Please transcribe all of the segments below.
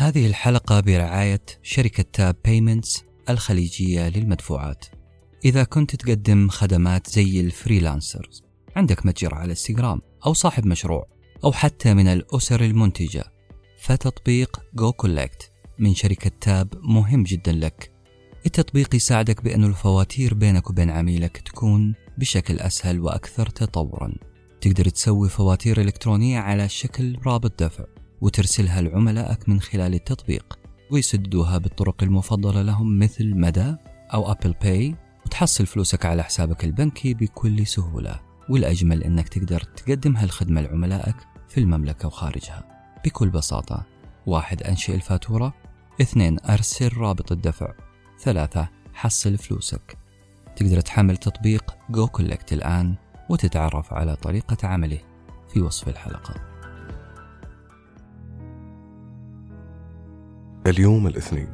هذه الحلقة برعاية شركة تاب بيمنتس الخليجية للمدفوعات. إذا كنت تقدم خدمات زي ال freelancers عندك متجر على إنستغرام أو صاحب مشروع أو حتى من الأسر المنتجة. فتطبيق جو كولكت من شركة تاب مهم جدا لك. التطبيق يساعدك بأن الفواتير بينك وبين عميلك تكون بشكل أسهل وأكثر تطورا. تقدر تسوي فواتير إلكترونية على شكل رابط دفع. وترسلها لعملائك من خلال التطبيق ويسددوها بالطرق المفضلة لهم مثل مدى أو Apple Pay وتحصل فلوسك على حسابك البنكي بكل سهولة. والأجمل أنك تقدر تقدم هالخدمة لعملائك في المملكة وخارجها. بكل بساطة واحد أنشئ الفاتورة اثنين أرسل رابط الدفع ثلاثة حصل فلوسك. تقدر تحمل تطبيق Go Collect الآن وتتعرف على طريقة عمله في وصف الحلقة. اليوم الاثنين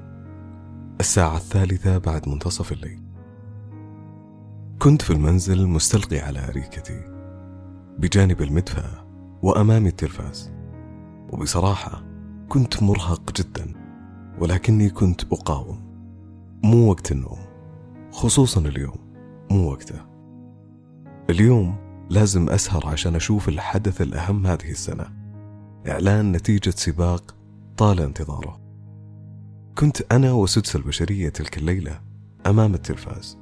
الساعة الثالثة بعد منتصف الليل. كنت في المنزل مستلقي على أريكتي بجانب المدفأة وأمامي التلفاز. وبصراحة كنت مرهق جدا ولكني كنت أقاوم. مو وقت النوم خصوصا اليوم مو وقته. اليوم لازم أسهر عشان أشوف الحدث الأهم هذه السنة. إعلان نتيجة سباق طال انتظاره. كنت أنا وسدس البشرية تلك الليلة أمام التلفاز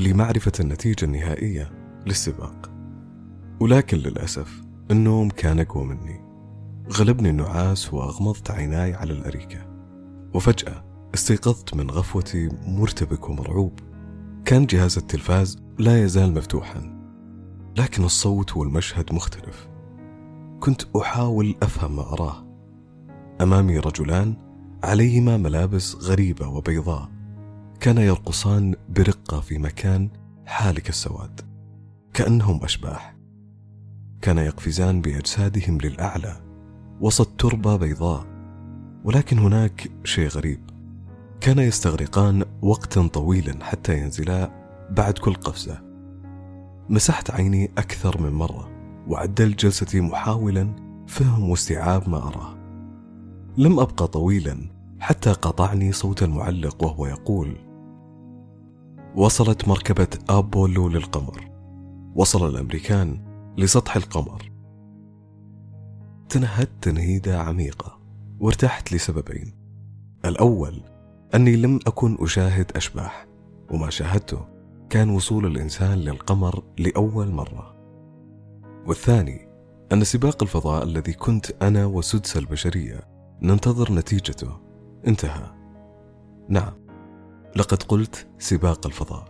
لمعرفة النتيجة النهائية للسباق. ولكن للأسف النوم كان أقوى مني. غلبني النعاس وأغمضت عيناي على الأريكة. وفجأة استيقظت من غفوتي مرتبك ومرعوب. كان جهاز التلفاز لا يزال مفتوحا لكن الصوت والمشهد مختلف. كنت أحاول أفهم ما أراه. أمامي رجلان عليهما ملابس غريبة وبيضاء. كانا يرقصان برقة في مكان حالك السواد. كأنهم أشباح. كانا يقفزان بأجسادهم للأعلى. وسط تربة بيضاء. ولكن هناك شيء غريب. كان يستغرقان وقتا طويلا حتى ينزلا بعد كل قفزة. مسحت عيني أكثر من مرة. وعدلت جلستي محاولا فهم واستيعاب ما أراه. لم ابقى طويلا حتى قطعني صوت المعلق وهو يقول وصلت مركبة ابولو للقمر. وصل الأمريكان لسطح القمر. تنهدت تنهيده عميقة وارتحت لسببين. الأول أني لم أكن أشاهد أشباح وما شاهدته كان وصول الإنسان للقمر لأول مرة. والثاني أن سباق الفضاء الذي كنت أنا وسدس البشرية ننتظر نتيجته. انتهى. نعم. لقد قلت سباق الفضاء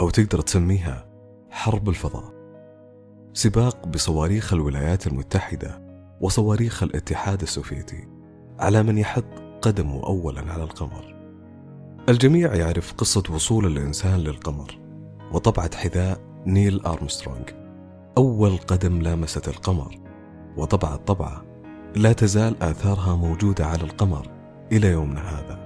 أو تقدر تسميها حرب الفضاء. سباق بصواريخ الولايات المتحدة وصواريخ الاتحاد السوفيتي على من يحط قدمه أولا على القمر. الجميع يعرف قصة وصول الإنسان للقمر وطبعة حذاء نيل أرمسترونغ. أول قدم لامست القمر وطبعت طبعة لا تزال آثارها موجودة على القمر إلى يومنا هذا.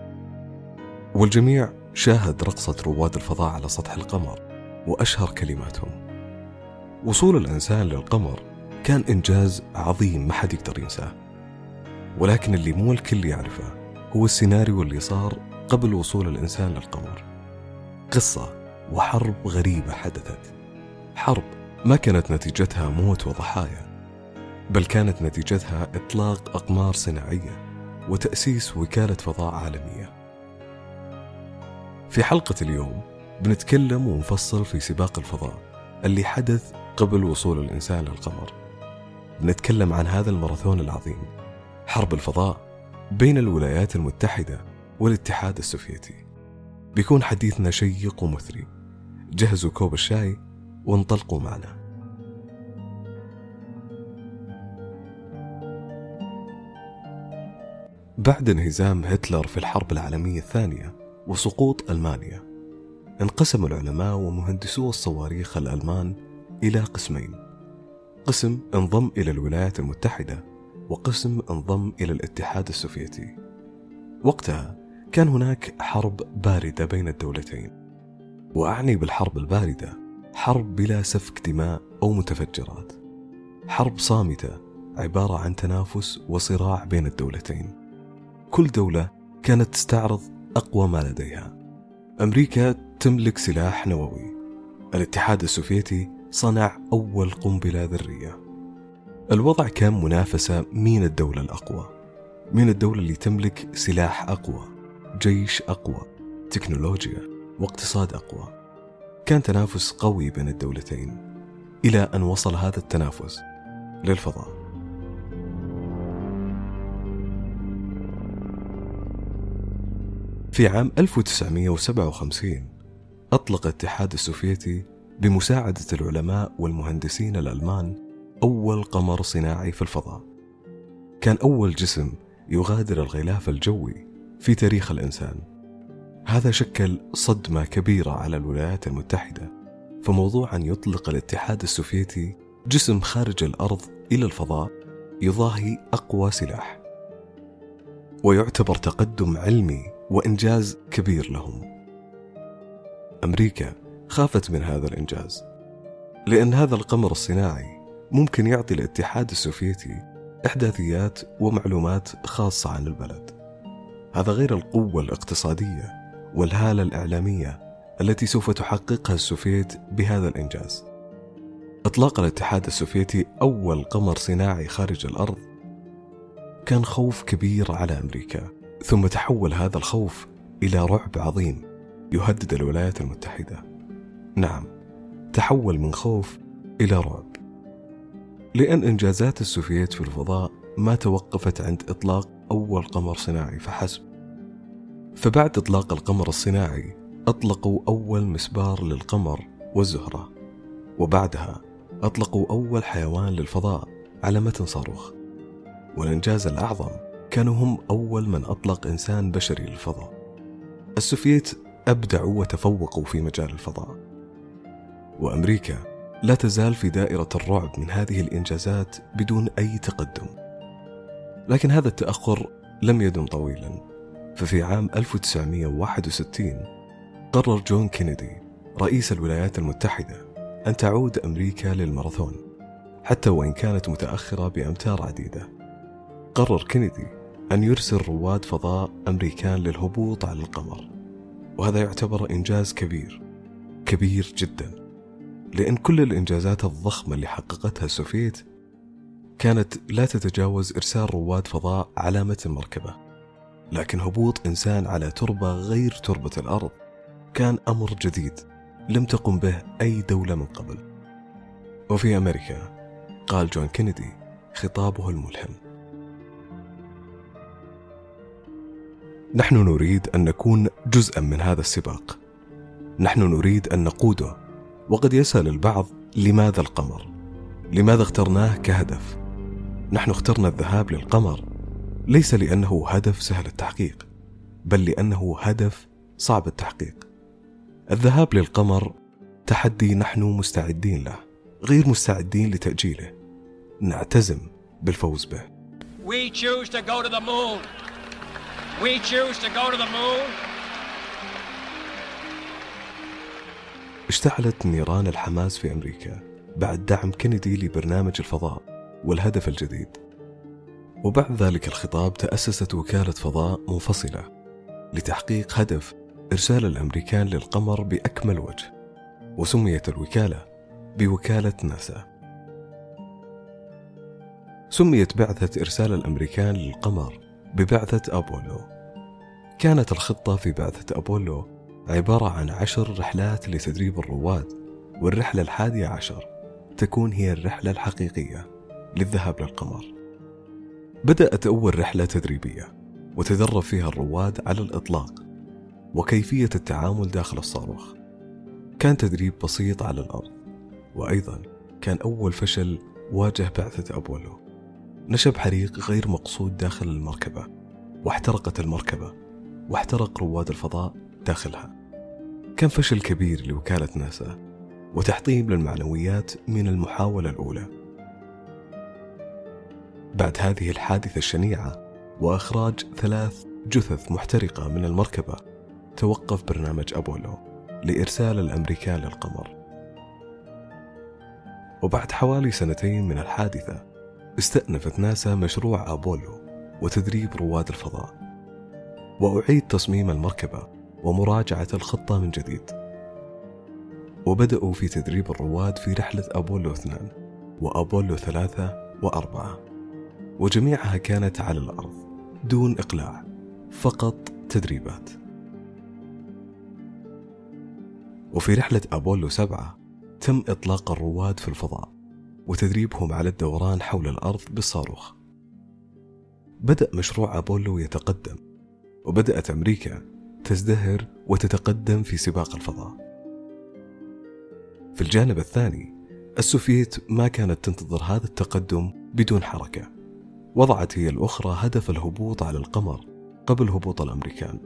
والجميع شاهد رقصة رواد الفضاء على سطح القمر وأشهر كلماتهم. وصول الإنسان للقمر كان إنجاز عظيم ما حد يقدر ينساه. ولكن اللي مو الكل يعرفه هو السيناريو اللي صار قبل وصول الإنسان للقمر. قصة وحرب غريبة حدثت. حرب ما كانت نتيجتها موت وضحايا. بل كانت نتيجتها إطلاق أقمار صناعية وتأسيس وكالة فضاء عالمية. في حلقة اليوم بنتكلم ونفصل في سباق الفضاء اللي حدث قبل وصول الإنسان للقمر. بنتكلم عن هذا الماراثون العظيم حرب الفضاء بين الولايات المتحدة والاتحاد السوفيتي. بيكون حديثنا شيق ومثري. جهزوا كوب الشاي وانطلقوا معنا. بعد انهزام هتلر في الحرب العالمية الثانية وسقوط ألمانيا انقسم العلماء ومهندسو الصواريخ الألمان إلى قسمين. قسم انضم إلى الولايات المتحدة وقسم انضم إلى الاتحاد السوفيتي. وقتها كان هناك حرب باردة بين الدولتين. وأعني بالحرب الباردة حرب بلا سفك دماء أو متفجرات. حرب صامتة عبارة عن تنافس وصراع بين الدولتين. كل دولة كانت تستعرض أقوى ما لديها. أمريكا تملك سلاح نووي. الاتحاد السوفيتي صنع أول قنبلة ذرية. الوضع كان منافسة مين الدولة الأقوى مين الدولة اللي تملك سلاح أقوى جيش أقوى تكنولوجيا واقتصاد أقوى. كان تنافس قوي بين الدولتين إلى أن وصل هذا التنافس للفضاء. في عام 1957 أطلق الاتحاد السوفيتي بمساعدة العلماء والمهندسين الألمان أول قمر صناعي في الفضاء. كان أول جسم يغادر الغلاف الجوي في تاريخ الإنسان. هذا شكل صدمة كبيرة على الولايات المتحدة، فموضوع أن يطلق الاتحاد السوفيتي جسم خارج الأرض إلى الفضاء يضاهي أقوى سلاح. ويعتبر تقدم علمي وإنجاز كبير لهم. أمريكا خافت من هذا الإنجاز لأن هذا القمر الصناعي ممكن يعطي الاتحاد السوفيتي إحداثيات ومعلومات خاصة عن البلد. هذا غير القوة الاقتصادية والهالة الإعلامية التي سوف تحققها السوفيت بهذا الإنجاز. إطلاق الاتحاد السوفيتي أول قمر صناعي خارج الأرض كان خوف كبير على أمريكا. ثم تحول هذا الخوف إلى رعب عظيم يهدد الولايات المتحدة. نعم تحول من خوف إلى رعب. لأن إنجازات السوفييت في الفضاء ما توقفت عند إطلاق أول قمر صناعي فحسب. فبعد إطلاق القمر الصناعي أطلقوا أول مسبار للقمر والزهرة وبعدها أطلقوا أول حيوان للفضاء على متن صاروخ. والإنجاز الأعظم كانوا هم أول من أطلق إنسان بشري للفضاء. السوفييت أبدعوا وتفوقوا في مجال الفضاء. وأمريكا لا تزال في دائرة الرعب من هذه الإنجازات بدون أي تقدم. لكن هذا التأخر لم يدم طويلا. ففي عام 1961 قرر جون كينيدي رئيس الولايات المتحدة أن تعود أمريكا للماراثون حتى وإن كانت متأخرة بأمتار عديدة. قرر كينيدي أن يرسل رواد فضاء أمريكان للهبوط على القمر. وهذا يعتبر إنجاز كبير كبير جدا. لأن كل الإنجازات الضخمة اللي حققتها السوفيت كانت لا تتجاوز إرسال رواد فضاء على متن مركبة. لكن هبوط إنسان على تربة غير تربة الأرض كان أمر جديد لم تقم به أي دولة من قبل. وفي أمريكا قال جون كينيدي خطابه الملهم. نحن نريد أن نكون جزءا من هذا السباق نحن نريد أن نقوده وقد يسأل البعض لماذا القمر؟ لماذا اخترناه كهدف؟ نحن اخترنا الذهاب للقمر ليس لأنه هدف سهل التحقيق بل لأنه هدف صعب التحقيق الذهاب للقمر تحدي نحن مستعدين له غير مستعدين لتأجيله نعتزم بالفوز به We choose to go to the moon. We choose to go to the moon. اشتعلت نيران الحماس في أمريكا بعد دعم كندي لبرنامج الفضاء والهدف الجديد وبعد ذلك الخطاب تأسست وكالة فضاء منفصلة لتحقيق هدف إرسال الأمريكان للقمر بأكمل وجه وسميت الوكالة بوكالة ناسا سميت بعثة إرسال الأمريكان للقمر ببعثة أبولو. كانت الخطة في بعثة أبولو عبارة عن عشر رحلات لتدريب الرواد والرحلة الحادية عشر تكون هي الرحلة الحقيقية للذهاب للقمر. بدأت أول رحلة تدريبية وتدرب فيها الرواد على الإطلاق وكيفية التعامل داخل الصاروخ. كان تدريب بسيط على الأرض وأيضا كان أول فشل واجه بعثة أبولو. نشب حريق غير مقصود داخل المركبة واحترقت المركبة واحترق رواد الفضاء داخلها. كان فشل كبير لوكالة ناسا وتحطيم للمعنويات من المحاولة الأولى. بعد هذه الحادثة الشنيعة وإخراج ثلاث جثث محترقة من المركبة توقف برنامج أبولو لإرسال الأمريكان للقمر. وبعد حوالي سنتين من الحادثة استأنفت ناسا مشروع أبولو وتدريب رواد الفضاء. وأعيد تصميم المركبة ومراجعة الخطة من جديد. وبدأوا في تدريب الرواد في رحلة أبولو 2 وأبولو 3 و4 وجميعها كانت على الأرض دون إقلاع فقط تدريبات. وفي رحلة أبولو 7 تم إطلاق الرواد في الفضاء. وتدريبهم على الدوران حول الأرض بالصاروخ. بدأ مشروع أبولو يتقدم وبدأت أمريكا تزدهر وتتقدم في سباق الفضاء. في الجانب الثاني السوفيت ما كانت تنتظر هذا التقدم بدون حركة وضعت هي الأخرى هدف الهبوط على القمر قبل هبوط الأمريكان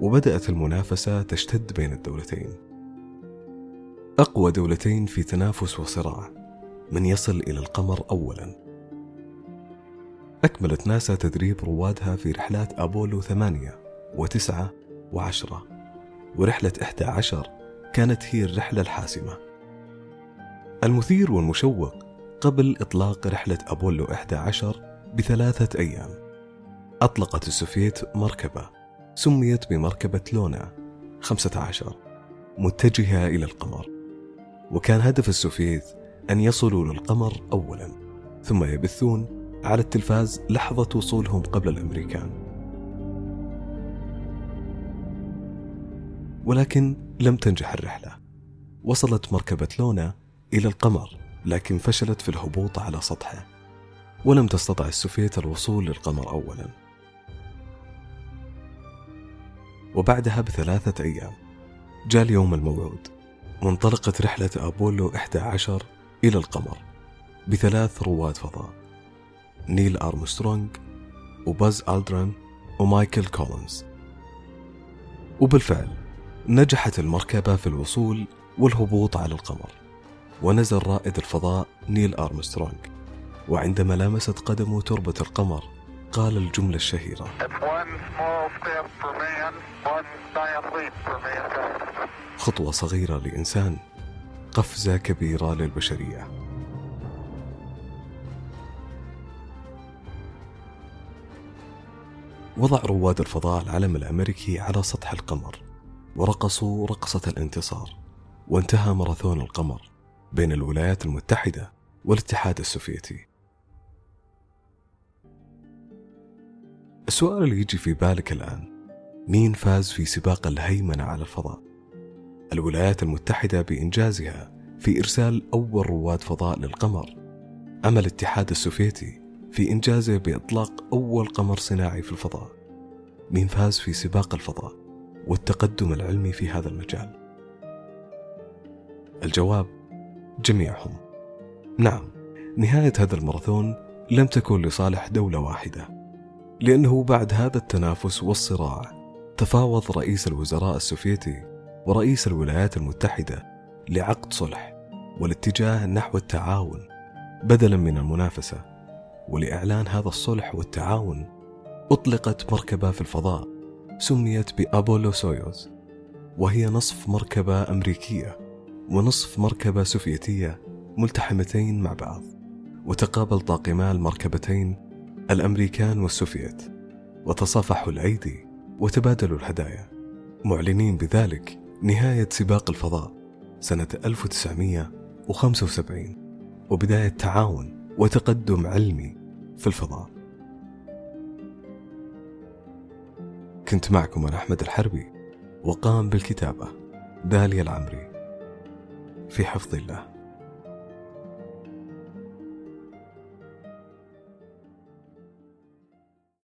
وبدأت المنافسة تشتد بين الدولتين. أقوى دولتين في تنافس وصراع. من يصل إلى القمر أولا. أكملت ناسا تدريب روادها في رحلات أبولو ثمانية وتسعة وعشرة ورحلة إحدى عشر كانت هي الرحلة الحاسمة. المثير والمشوق قبل إطلاق رحلة أبولو 11 بثلاثة أيام. أطلقت السوفييت مركبة سميت بمركبة لونا 15 متجهة إلى القمر. وكان هدف السوفييت أن يصلوا للقمر أولا ثم يبثون على التلفاز لحظة وصولهم قبل الأمريكان. ولكن لم تنجح الرحلة. وصلت مركبة لونا إلى القمر لكن فشلت في الهبوط على سطحه. ولم تستطع السوفيت الوصول للقمر أولا. وبعدها بثلاثة أيام جاء اليوم الموعود. وانطلقت رحلة أبولو 11 إلى القمر بثلاث رواد فضاء نيل أرمسترونغ وباز ألدران ومايكل كولينز. وبالفعل نجحت المركبة في الوصول والهبوط على القمر ونزل رائد الفضاء نيل أرمسترونغ وعندما لامست قدمه تربة القمر قال الجملة الشهيرة خطوة صغيرة لإنسان قفزة كبيرة للبشرية وضع رواد الفضاء العلم الأمريكي على سطح القمر ورقصوا رقصة الانتصار وانتهى ماراثون القمر بين الولايات المتحدة والاتحاد السوفيتي السؤال اللي يجي في بالك الآن مين فاز في سباق الهيمنة على الفضاء؟ الولايات المتحدة بإنجازها في إرسال أول رواد فضاء للقمر. أما الاتحاد السوفيتي في إنجازه بإطلاق أول قمر صناعي في الفضاء. مين فاز في سباق الفضاء والتقدم العلمي في هذا المجال؟ الجواب جميعهم. نعم نهاية هذا الماراثون لم تكن لصالح دولة واحدة لأنه بعد هذا التنافس والصراع تفاوض رئيس الوزراء السوفيتي ورئيس الولايات المتحدة لعقد صلح والاتجاه نحو التعاون بدلا من المنافسة ولإعلان هذا الصلح والتعاون أطلقت مركبة في الفضاء سميت بأبولو سويوز وهي نصف مركبة أمريكية ونصف مركبة سوفيتية ملتحمتين مع بعض وتقابل طاقما المركبتين الأمريكان والسوفيت وتصافحوا الأيدي وتبادلوا الهدايا معلنين بذلك نهاية سباق الفضاء سنة 1975 وبداية تعاون وتقدم علمي في الفضاء. كنت معكم أنا أحمد الحربي وقام بالكتابة داليا العمري. في حفظ الله.